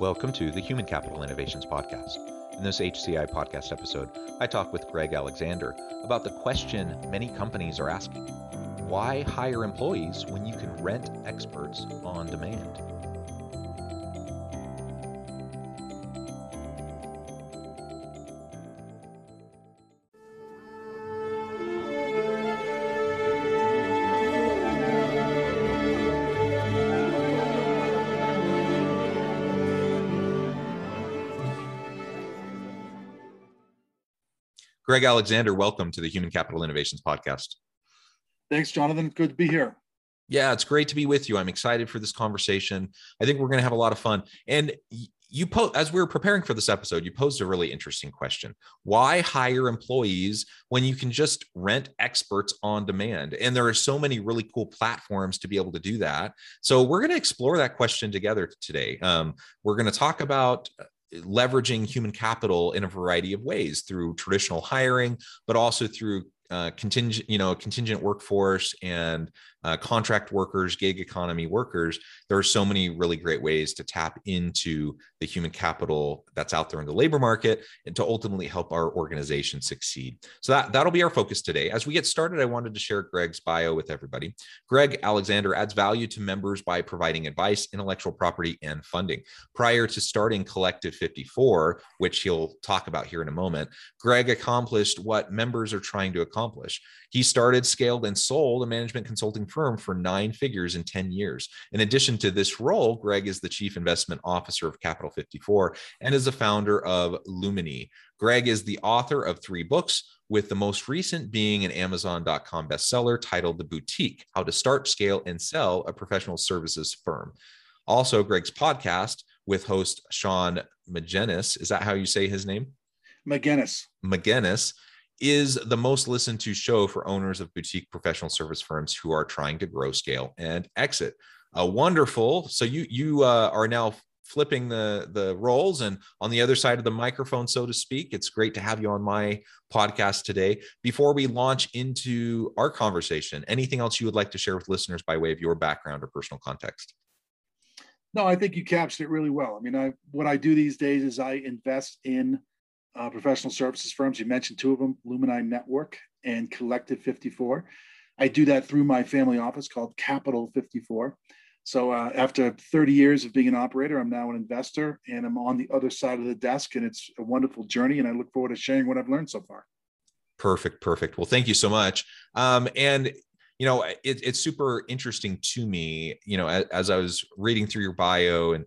Welcome to the Human Capital Innovations Podcast. In this HCI podcast episode, I talk with Greg Alexander about the question many companies are asking why hire employees when you can rent experts on demand? Greg Alexander, welcome to the Human Capital Innovations Podcast. Thanks, Jonathan. Good to be here. Yeah, it's great to be with you. I'm excited for this conversation. I think we're going to have a lot of fun. And you po- as we were preparing for this episode, you posed a really interesting question. Why hire employees when you can just rent experts on demand? And there are so many really cool platforms to be able to do that. So we're going to explore that question together today. Um, we're going to talk about leveraging human capital in a variety of ways through traditional hiring, but also through uh, contingent, you know, contingent workforce and uh, contract workers, gig economy workers. There are so many really great ways to tap into the human capital that's out there in the labor market and to ultimately help our organization succeed. So that, that'll be our focus today. As we get started, I wanted to share Greg's bio with everybody. Greg Alexander adds value to members by providing advice, intellectual property, and funding. Prior to starting Collective 54, which he'll talk about here in a moment, Greg accomplished what members are trying to accomplish. He started, scaled, and sold a management consulting firm for nine figures in 10 years. In addition to this role, Greg is the chief investment officer of Capital 54 and is the founder of Lumini. Greg is the author of three books, with the most recent being an Amazon.com bestseller titled The Boutique How to Start, Scale, and Sell a Professional Services Firm. Also, Greg's podcast with host Sean Magennis. Is that how you say his name? Magennis. Magennis is the most listened to show for owners of boutique professional service firms who are trying to grow, scale, and exit. Uh, wonderful. So you you uh, are now flipping the the roles and on the other side of the microphone, so to speak. It's great to have you on my podcast today. Before we launch into our conversation, anything else you would like to share with listeners by way of your background or personal context? No, I think you captured it really well. I mean, I what I do these days is I invest in uh, professional services firms. You mentioned two of them, Lumini Network and Collective 54. I do that through my family office called Capital 54. So uh, after 30 years of being an operator, I'm now an investor and I'm on the other side of the desk and it's a wonderful journey and I look forward to sharing what I've learned so far. Perfect, perfect. Well, thank you so much. Um, and you know, it, it's super interesting to me, you know, as, as I was reading through your bio and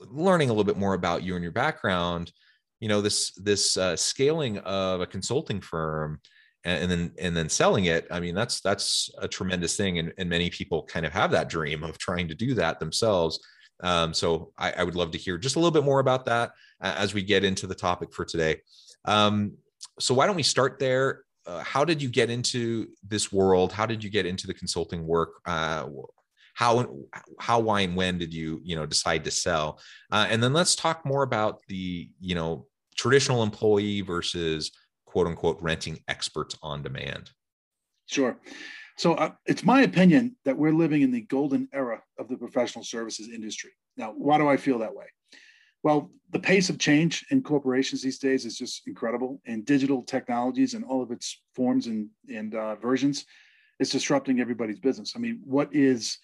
learning a little bit more about you and your background, you know this this uh, scaling of a consulting firm and, and, then and then selling it i mean that's that's a tremendous thing. And, and many people kind of have that dream of trying to do that themselves. Um, so I, I, would love to hear just a little bit more about that uh, as we get into the topic for today. Um, so why don't we start there? Uh, how did you get into this world? How did you get into the consulting work? Uh, how how why and when did you you know decide to sell? Uh, and then let's talk more about the you know traditional employee versus quote unquote renting experts on demand. Sure. So uh, it's my opinion that we're living in the golden era of the professional services industry. Now why do i feel that way? Well the pace of change in corporations these days is just incredible and digital technologies and all of its forms and, and uh, versions is disrupting everybody's business. I mean what is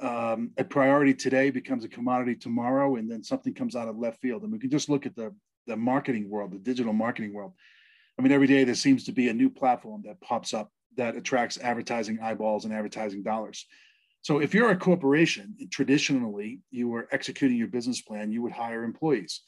um, a priority today becomes a commodity tomorrow, and then something comes out of left field. And we can just look at the the marketing world, the digital marketing world. I mean, every day there seems to be a new platform that pops up that attracts advertising eyeballs and advertising dollars. So if you're a corporation, traditionally you were executing your business plan, you would hire employees.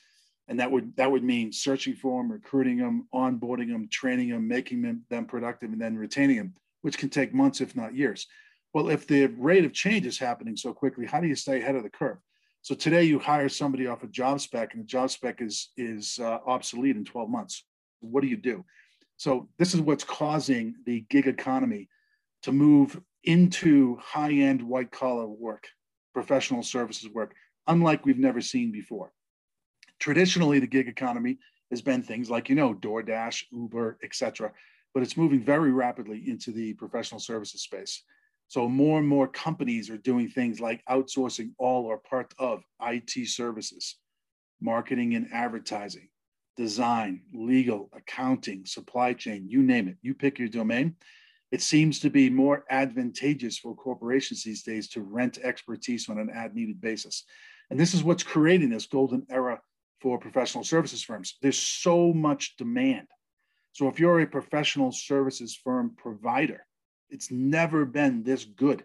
And that would that would mean searching for them, recruiting them, onboarding them, training them, making them, them productive, and then retaining them, which can take months, if not years. Well, if the rate of change is happening so quickly, how do you stay ahead of the curve? So today you hire somebody off a job spec and the job spec is, is uh, obsolete in 12 months. What do you do? So this is what's causing the gig economy to move into high-end white collar work, professional services work, unlike we've never seen before. Traditionally, the gig economy has been things like, you know, DoorDash, Uber, etc., but it's moving very rapidly into the professional services space. So more and more companies are doing things like outsourcing all or part of IT services, marketing and advertising, design, legal, accounting, supply chain, you name it. You pick your domain it seems to be more advantageous for corporations these days to rent expertise on an ad needed basis. And this is what's creating this golden era for professional services firms. There's so much demand. So if you're a professional services firm provider, it's never been this good.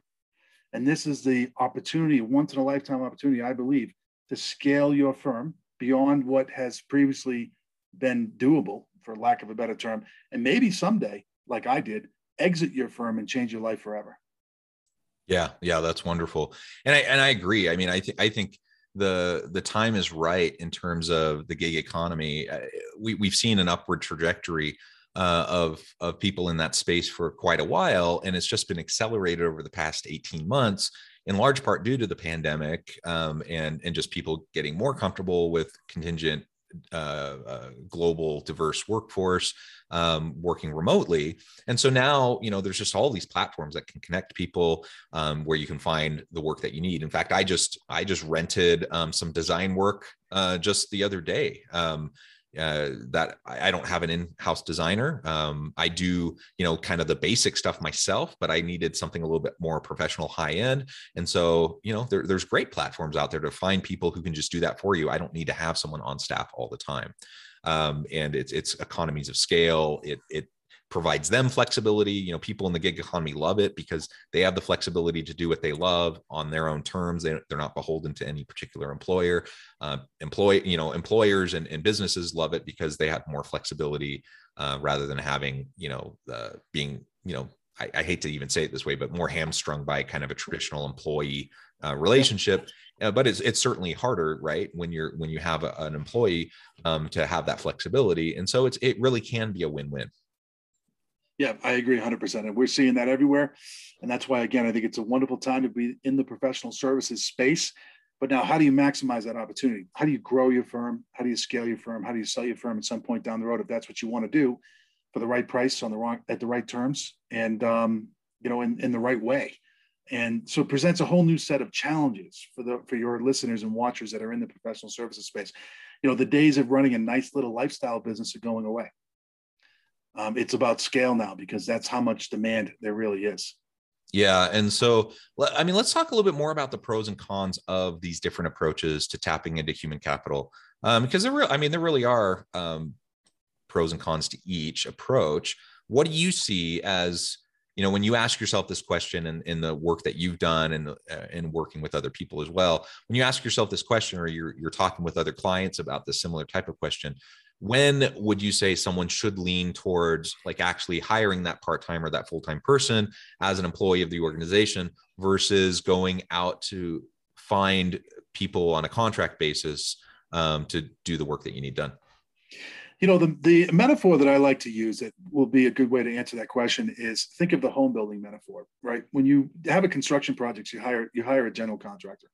And this is the opportunity, once in a lifetime opportunity, I believe, to scale your firm beyond what has previously been doable, for lack of a better term. And maybe someday, like I did, exit your firm and change your life forever. Yeah, yeah, that's wonderful. And I and I agree. I mean, I think I think the the time is right in terms of the gig economy. We we've seen an upward trajectory uh, of of people in that space for quite a while, and it's just been accelerated over the past eighteen months, in large part due to the pandemic um, and and just people getting more comfortable with contingent uh, uh, global diverse workforce um, working remotely. And so now you know there's just all these platforms that can connect people um, where you can find the work that you need. In fact i just i just rented um, some design work uh, just the other day. Um, uh, that I don't have an in-house designer. Um, I do, you know, kind of the basic stuff myself, but I needed something a little bit more professional, high end. And so, you know, there, there's great platforms out there to find people who can just do that for you. I don't need to have someone on staff all the time. Um, and it's it's economies of scale. It it provides them flexibility. You know, people in the gig economy love it because they have the flexibility to do what they love on their own terms. They, they're not beholden to any particular employer. Uh, employ, you know, employers and, and businesses love it because they have more flexibility uh, rather than having, you know, uh, being, you know, I, I, hate to even say it this way, but more hamstrung by kind of a traditional employee uh, relationship. Uh, but it's it's certainly harder, right? When you're when you have a, an employee um, to have that flexibility, and so it's it really can be a win-win. Yeah, I agree 100%. And we're seeing that everywhere. And that's why, again, I think it's a wonderful time to be in the professional services space. But now, how do you maximize that opportunity? How do you grow your firm? How do you scale your firm? How do you sell your firm at some point down the road if that's what you want to do for the right price on the wrong at the right terms and um, you know in, in the right way? And so it presents a whole new set of challenges for the for your listeners and watchers that are in the professional services space. You know, the days of running a nice little lifestyle business are going away um, it's about scale now because that's how much demand there really is. Yeah. And so, I mean, let's talk a little bit more about the pros and cons of these different approaches to tapping into human capital. Um, because there, really, I mean, there really are um, pros and cons to each approach. What do you see as, you know, when you ask yourself this question and in, in, the work that you've done and uh, in working with other people as well, when you ask yourself this question or you're, you're talking with other clients about this similar type of question, when would you say someone should lean towards like actually hiring that part-time or that full-time person as an employee of the organization versus going out to find people on a contract basis um, to do the work that you need done? You know the, the metaphor that i like to use that will be a good way to answer that question is think of the home building metaphor right? When you have a construction project you hire you hire a general contractor.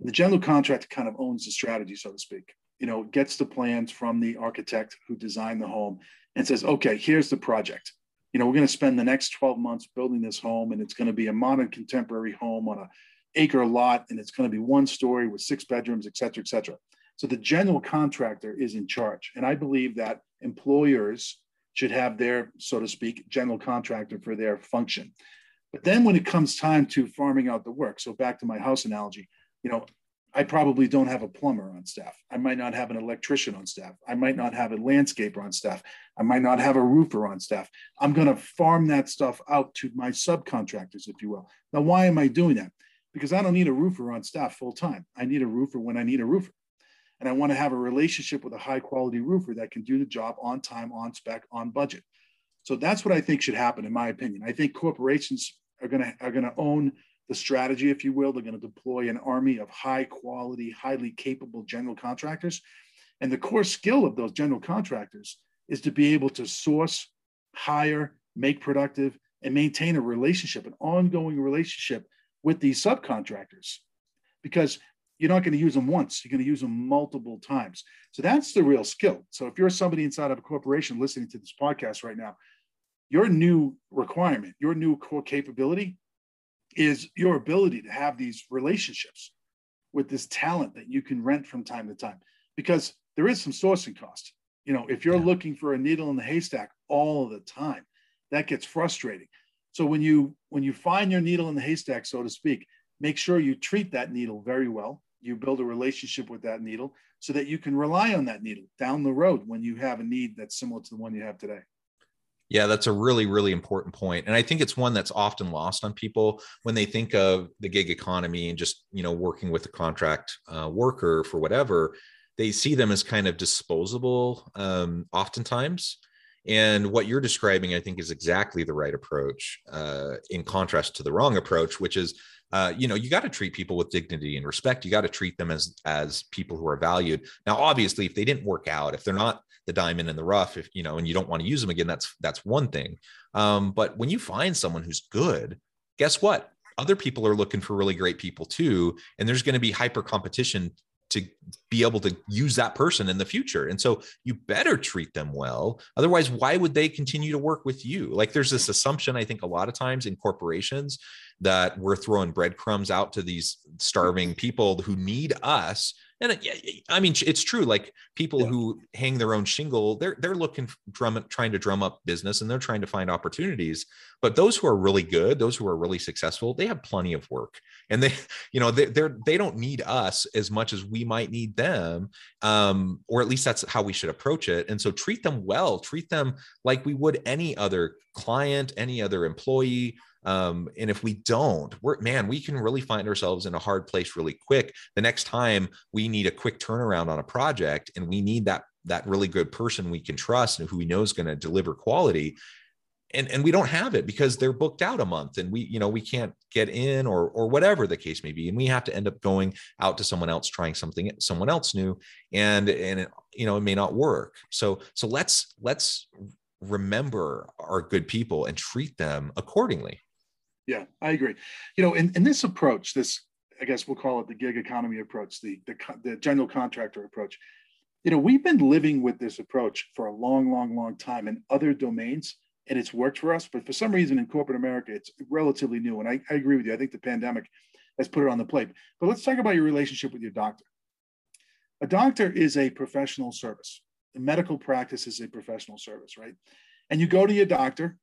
The general contractor kind of owns the strategy so to speak you know, gets the plans from the architect who designed the home and says, okay, here's the project. You know, we're going to spend the next 12 months building this home, and it's going to be a modern contemporary home on a acre lot, and it's going to be one story with six bedrooms, et cetera, et cetera. So the general contractor is in charge. And I believe that employers should have their, so to speak, general contractor for their function. But then when it comes time to farming out the work, so back to my house analogy, you know, I probably don't have a plumber on staff. I might not have an electrician on staff. I might not have a landscaper on staff. I might not have a roofer on staff. I'm going to farm that stuff out to my subcontractors, if you will. Now, why am I doing that? Because I don't need a roofer on staff full time. I need a roofer when I need a roofer. And I want to have a relationship with a high quality roofer that can do the job on time, on spec, on budget. So that's what I think should happen, in my opinion. I think corporations are going to are going to own the strategy, if you will. They're going to deploy an army of high quality, highly capable general contractors. And the core skill of those general contractors is to be able to source, hire, make productive, and maintain a relationship, an ongoing relationship with these subcontractors. Because you're not going to use them once, you're going to use them multiple times. So that's the real skill. So if you're somebody inside of a corporation listening to this podcast right now, your new requirement, your new core capability is your ability to have these relationships with this talent that you can rent from time to time because there is some sourcing cost. You know if you're yeah. looking for a needle in the haystack all the time that gets frustrating. So when you when you find your needle in the haystack so to speak make sure you treat that needle very well. You build a relationship with that needle so that you can rely on that needle down the road when you have a need that's similar to the one you have today yeah, that's a really, really important point. And I think it's one that's often lost on people when they think of the gig economy and just, you know, working with a contract uh, worker for whatever, they see them as kind of disposable um, oftentimes. And what you're describing, I think, is exactly the right approach uh, in contrast to the wrong approach, which is uh, you know you got to treat people with dignity and respect. You got to treat them as as people who are valued. Now obviously if they didn't work out if they're not the diamond in the rough if you know and you don't want to use them again that's that's one thing. Um, but when you find someone who's good guess what? Other people are looking for really great people too and there's going to be hyper competition to be able to use that person in the future. And so you better treat them well. Otherwise, why would they continue to work with you? Like there's this assumption, I think, a lot of times in corporations that we're throwing breadcrumbs out to these starving people who need us and I mean, it's true. Like people yeah. who hang their own shingle, they're they're looking drum trying to drum up business and they're trying to find opportunities. But those who are really good, those who are really successful, they have plenty of work, and they, you know, they they're they don't need us as much as we might need them, um, or at least that's how we should approach it. And so treat them well, treat them like we would any other client, any other employee um, and if we don't, we're man, we can really find ourselves in a hard place really quick. The next time we need a quick turnaround on a project and we need that that really good person we can trust and who we know is going to deliver quality. And, and we don't have it because they're booked out a month and we you know we can't get in or or whatever the case may be and we have to end up going out to someone else trying something someone else new and and it, you know it may not work so so let's let's remember our good people and treat them accordingly yeah, I agree. You know, in, in this approach, this I guess we'll call it the gig economy approach, the, the the general contractor approach. You know, we've been living with this approach for a long, long, long time in other domains, and it's worked for us. But for some reason, in corporate America, it's relatively new. And I, I agree with you. I think the pandemic has put it on the plate. But let's talk about your relationship with your doctor. A doctor is a professional service. The medical practice is a professional service, right? And you go to your doctor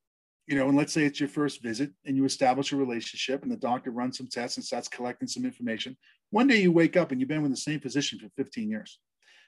you know, and let's say it's your first visit and you establish a relationship and the doctor runs some tests and starts collecting some information. One day you wake up and you've been with the same physician for 15 years.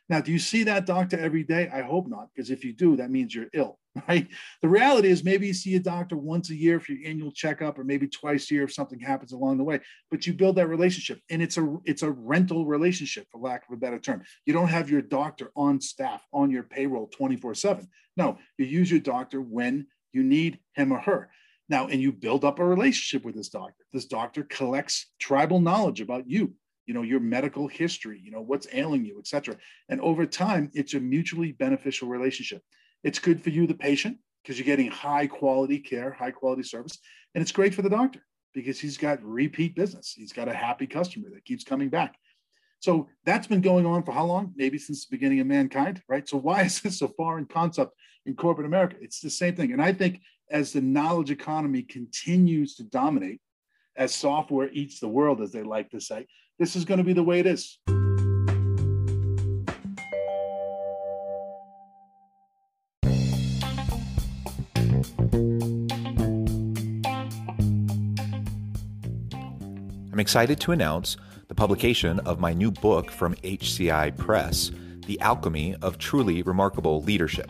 Now, do you see that doctor every day? I hope not, because if you do, that means you're ill, right? The reality is maybe you see a doctor once a year for your annual checkup, or maybe twice a year if something happens along the way. But you build that relationship, and it's a it's a rental relationship, for lack of a better term. You don't have your doctor on staff on your payroll 24/7. No, you use your doctor when you need him or her. Now, and you build up a relationship with this doctor. This doctor collects tribal knowledge about you, you know, your medical history, you know, what's ailing you, etc. And over time, it's a mutually beneficial relationship. It's good for you, the patient, because you're getting high quality care, high quality service. And it's great for the doctor because he's got repeat business. He's got a happy customer that keeps coming back. So that's been going on for how long? Maybe since the beginning of mankind, right? So why is this a foreign concept in corporate America? It's the same thing. And I think as the knowledge economy continues to dominate, as software eats the world, as they like to say, this is going to be the way it is. I'm excited to announce the publication of my new book from HCI Press, The Alchemy of Truly Remarkable Leadership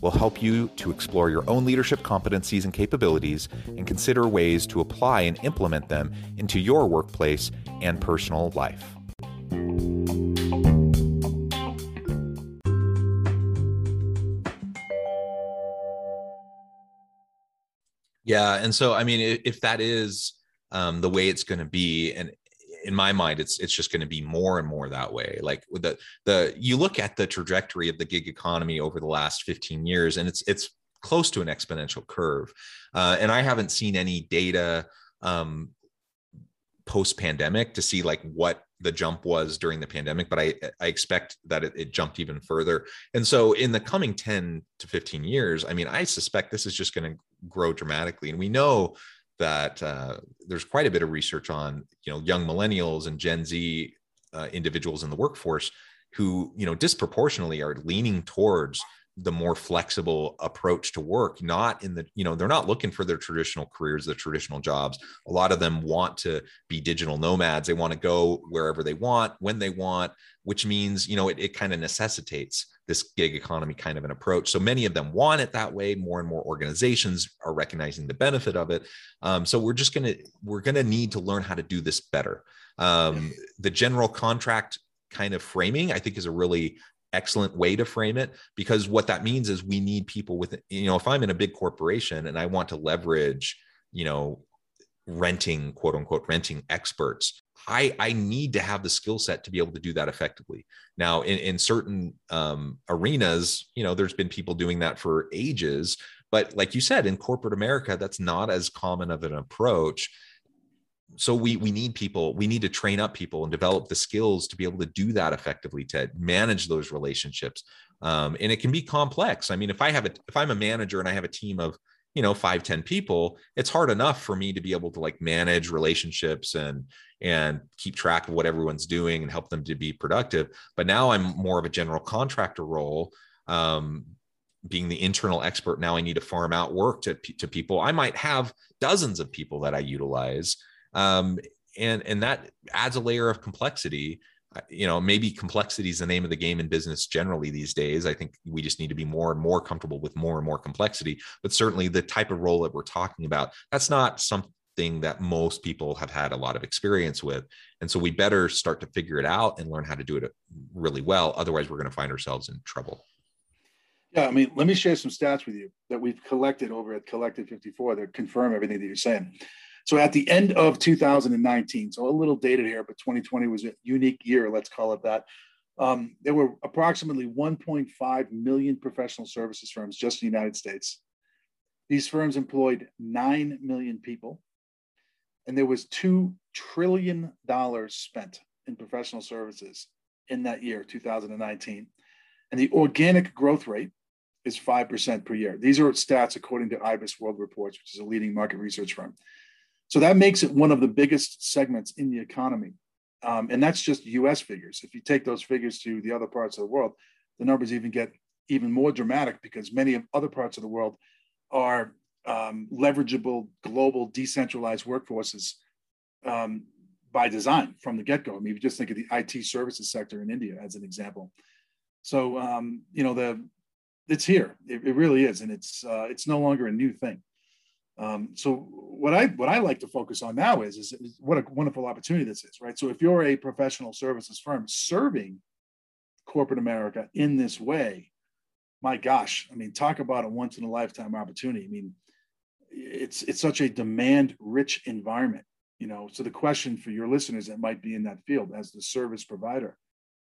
will help you to explore your own leadership competencies and capabilities and consider ways to apply and implement them into your workplace and personal life. Yeah, and so I mean, if that is um, the way it's going to be, and in my mind it's it's just going to be more and more that way. Like with the the you look at the trajectory of the gig economy over the last 15 years and it's it's close to an exponential curve. Uh, and i haven't seen any data um, post pandemic to see like what the jump was during the pandemic but i i expect that it, it, jumped even further. And so in the coming 10 to 15 years i mean i suspect this is just going to grow dramatically. And we know that uh, there's quite a bit of research on you know young millennials and Gen Z uh, individuals in the workforce who you know disproportionately are leaning towards the more flexible approach to work not in the you know they're not looking for their traditional careers the traditional jobs. A lot of them want to be digital nomads. They want to go wherever they want when they want which means you know it, it kind of necessitates this gig economy kind of an approach. So many of them want it that way. More and more organizations are recognizing the benefit of it. Um, so we're just going to we're to need to learn how to do this better. Um, the general contract kind of framing i think is a really excellent way to frame it because what that means is we need people with you know if i'm in a big corporation and i want to leverage you know renting quote unquote renting experts i i need to have the skill set to be able to do that effectively. Now in, in certain um, arenas you know there's been people doing that for ages but like you said in corporate america that's not as common of an approach. So we we need people we need to train up people and develop the skills to be able to do that effectively to manage those relationships. Um, and it can be complex. I mean if i have a if i'm a manager and i have a team of you know five ten people it's hard enough for me to be able to like manage relationships and and keep track of what everyone's doing and help them to be productive. But now i'm more of a general contractor role um, being the internal expert now i need to farm out work to, to people. I might have dozens of people that i utilize um, and and that adds a layer of complexity you know maybe complexity is the name of the game in business generally these days. I think we just need to be more and more comfortable with more and more complexity but certainly the type of role that we're talking about that's not something that most people have had a lot of experience with. And so we better start to figure it out and learn how to do it uh, really well. Otherwise we're going to find ourselves in trouble. Yeah i mean let me share some stats with you that we've collected over at collective 54 that confirm everything that you're saying so at the end of 2019, so a little dated here, but 2020 was a unique year, let's call it that. Um, there were approximately 1.5 million professional services firms just in the United States. These firms employed 9 million people, and there was $2 trillion spent in professional services in that year, 2019. And the organic growth rate is 5% per year. These are stats according to IBISWorld Reports, which is a leading market research firm. So that makes it one of the biggest segments in the economy. Um, and that's just US figures. If you take those figures to the other parts of the world, the numbers even get even more dramatic because many of other parts of the world are um, leverageable global decentralized workforces um, by design from the get-go. I mean, if you just think of the IT services sector in India as an example. So um, you know the it's here. It, it really is, and it's uh, it's no longer a new thing. Um, so what I what I like to focus on now is, is, is what a wonderful opportunity this is, right? So if you're a professional services firm serving corporate America in this way, my gosh, I mean, talk about a once in a lifetime opportunity. I mean, it's it's such a demand rich environment, you know. So the question for your listeners that might be in that field as the service provider,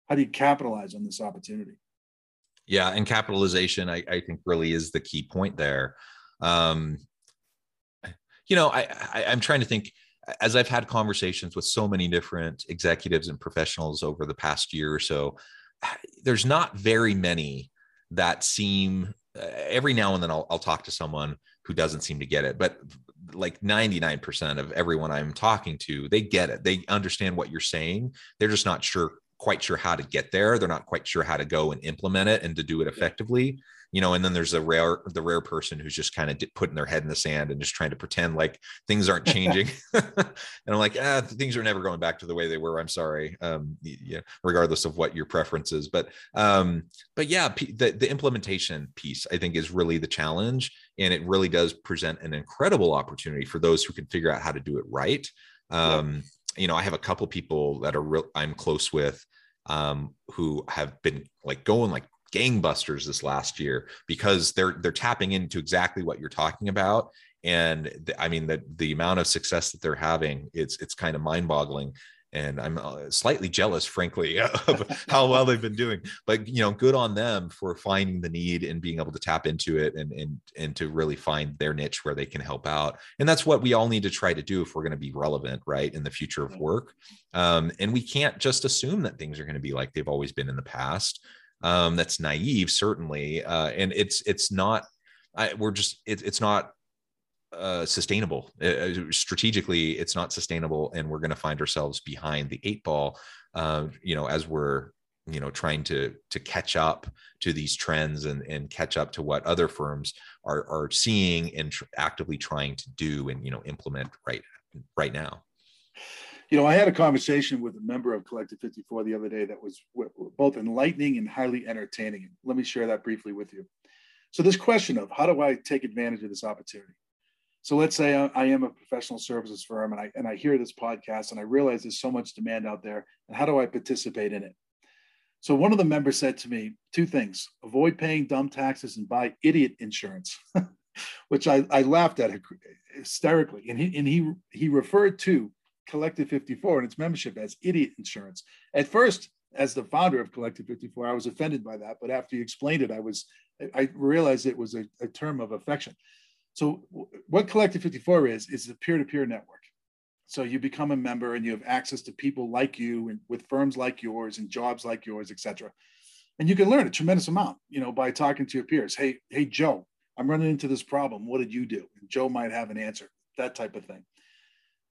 how do you capitalize on this opportunity? Yeah, and capitalization, I, I think, really is the key point there. Um, you know, I, I I'm trying to think as I've had conversations with so many different executives and professionals over the past year or so. there's not very many that seem uh, every now and then I'll, I'll talk to someone who doesn't seem to get it but like 99% of everyone i'm talking to they get it they understand what you're saying they're just not sure quite sure how to get there. They're not quite sure how to go and implement it and to do it effectively you know and then there's a rare the rare person who's just kind of putting their head in the sand and just trying to pretend like things aren't changing. And i'm like ah things are never going back to the way they were. I'm sorry. Um yeah regardless of what your preference is. But um but yeah the, the implementation piece i think is really the challenge. And it really does present an incredible opportunity for those who can figure out how to do it right. Um yeah. You know i have a couple people that are real i'm close with um, who have been like going like gangbusters this last year because they're they're tapping into exactly what you're talking about. And the, i mean the the amount of success that they're having it's it's kind of mind-boggling and i'm uh, slightly jealous frankly of how well they've been doing. But you know good on them for finding the need and being able to tap into it and and and to really find their niche where they can help out. And that's what we all need to try to do if we're going to be relevant right in the future of work. Um, and we can't just assume that things are going to be like they've always been in the past. Um, that's naive certainly uh, and it's it's not I, we're just it, it's not uh, sustainable uh, uh strategically it's not sustainable and we're going to find ourselves behind the eight ball uh, you know as we're you know trying to to catch up to these trends and and catch up to what other firms are are seeing and tr- actively trying to do and you know implement right right now you know, I had a conversation with a member of Collective 54 the other day that was both enlightening and highly entertaining. Let me share that briefly with you. So, this question of how do I take advantage of this opportunity? So, let's say I, am a professional services firm and I, and I hear this podcast and I realize there's so much demand out there. And how do I participate in it? So, one of the members said to me two things avoid paying dumb taxes and buy idiot insurance. which I, I laughed at hysterically. And he, and he, he referred to Collective 54 and its membership as idiot insurance. At first, as the founder of Collective 54, I was offended by that, but after you explained it, I was I realized it was a, a term of affection. So what Collective 54 is is a peer-to-peer network. So you become a member and you have access to people like you and with firms like yours and jobs like yours, etc. And you can learn a tremendous amount, you know, by talking to your peers. Hey, hey, Joe, I'm running into this problem. What did you do? And Joe might have an answer. That type of thing.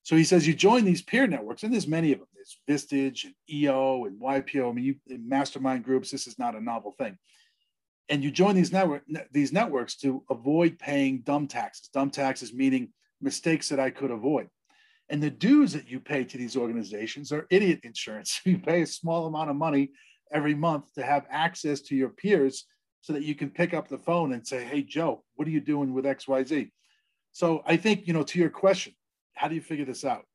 So he says you join these peer networks, and there's many of them. There's Vistage and EO and YPO. I mean, you mastermind groups. This is not a novel thing. And you join these network these networks to avoid paying dumb taxes. Dumb taxes meaning mistakes that I could avoid. And the dues that you pay to these organizations are idiot insurance. You pay a small amount of money every month to have access to your peers so that you can pick up the phone and say, Hey, Joe, what are you doing with XYZ? So I think, you know, to your question, how do you figure this out?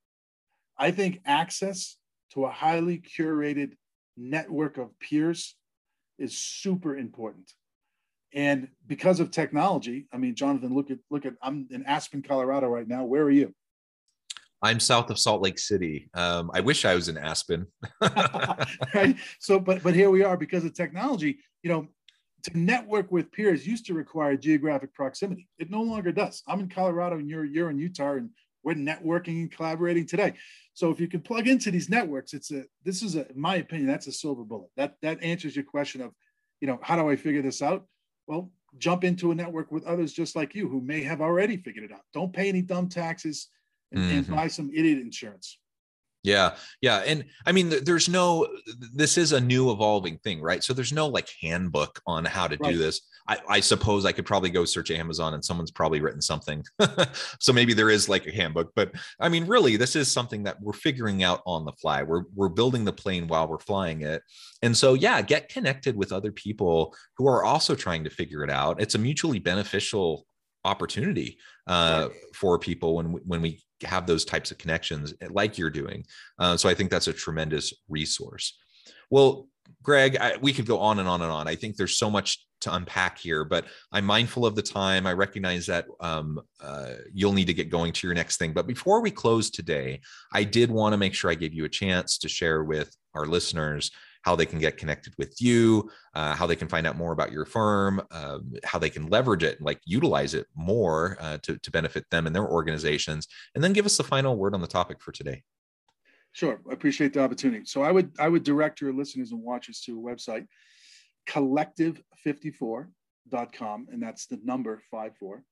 I think access to a highly curated network of peers is super important. And because of technology, I mean, Jonathan, look at look at I'm in Aspen, Colorado right now. Where are you? I'm south of Salt Lake City. Um, I wish I was in Aspen. right. So, but but here we are because of technology. You know, to network with peers used to require geographic proximity. It no longer does. I'm in Colorado and you're you're in Utah, and we're networking and collaborating today. So if you can plug into these networks, it's a this is a in my opinion, that's a silver bullet. That that answers your question of, you know, how do I figure this out? Well, jump into a network with others just like you who may have already figured it out. Don't pay any dumb taxes and, mm-hmm. and buy some idiot insurance. Yeah. Yeah. And I mean, there's no, this is a new evolving thing, right? So there's no like handbook on how to right. do this. I, I, suppose I could probably go search Amazon and someone's probably written something. so maybe there is like a handbook, but I mean, really, this is something that we're figuring out on the fly. We're, we're building the plane while we're flying it. And so, yeah, get connected with other people who are also trying to figure it out. It's a mutually beneficial opportunity uh, for people when we, when we have those types of connections like you're doing. Uh, so I think that's a tremendous resource. Well, Greg, I, we could go on and on and on. I think there's so much to unpack here, but I'm mindful of the time. I recognize that um, uh, you'll need to get going to your next thing. But before we close today, I did want to make sure I gave you a chance to share with our listeners how they can get connected with you, uh, how they can find out more about your firm, um, how they can leverage it, like utilize it more uh, to, to benefit them and their organizations. And then give us the final word on the topic for today. Sure, I appreciate the opportunity. So I would I would direct your listeners and watchers to a website, collective54.com, and that's the number five four.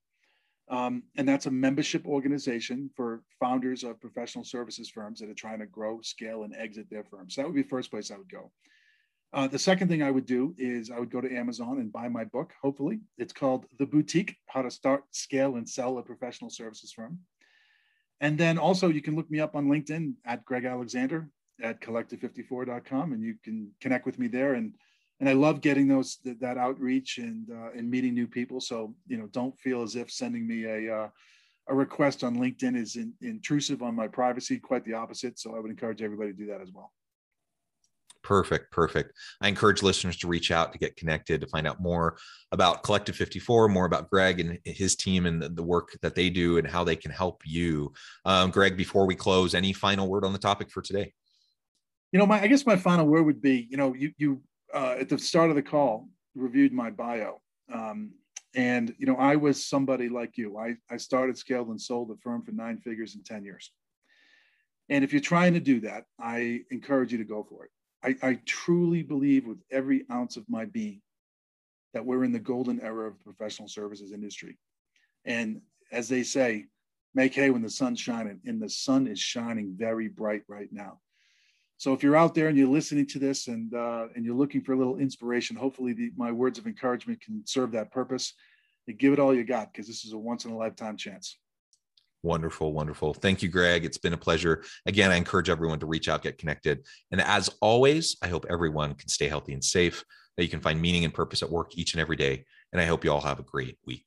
Um, and that's a membership organization for founders of professional services firms that are trying to grow, scale, and exit their firms. So that would be the first place I would go. Uh, the second thing I would do is I would go to Amazon and buy my book, hopefully. It's called The Boutique How to Start, Scale, and Sell a Professional Services Firm. And then also, you can look me up on LinkedIn at Greg Alexander at collective54.com, and you can connect with me there. And and I love getting those that, that outreach and uh, and meeting new people. So you know, don't feel as if sending me a uh, a request on LinkedIn is in, intrusive on my privacy. Quite the opposite. So I would encourage everybody to do that as well. Perfect, perfect. I encourage listeners to reach out to get connected to find out more about Collective 54, more about Greg and his team and the, the work that they do and how they can help you. Um, Greg, before we close, any final word on the topic for today? You know, my I guess my final word would be, you know, you you uh, at the start of the call reviewed my bio. Um, and you know, I was somebody like you. I, I started, scaled, and sold a firm for nine figures in 10 years. And if you're trying to do that, I encourage you to go for it. I, I truly believe with every ounce of my being that we're in the golden era of the professional services industry. And as they say, make hay when the sun's shining, and the sun is shining very bright right now. So if you're out there and you're listening to this and uh, and you're looking for a little inspiration, hopefully the, my words of encouragement can serve that purpose. And give it all you got because this is a once in a lifetime chance. Wonderful, wonderful. Thank you, Greg. It's been a pleasure. Again, I encourage everyone to reach out, get connected. And as always, I hope everyone can stay healthy and safe, that you can find meaning and purpose at work each and every day. And I hope you all have a great week.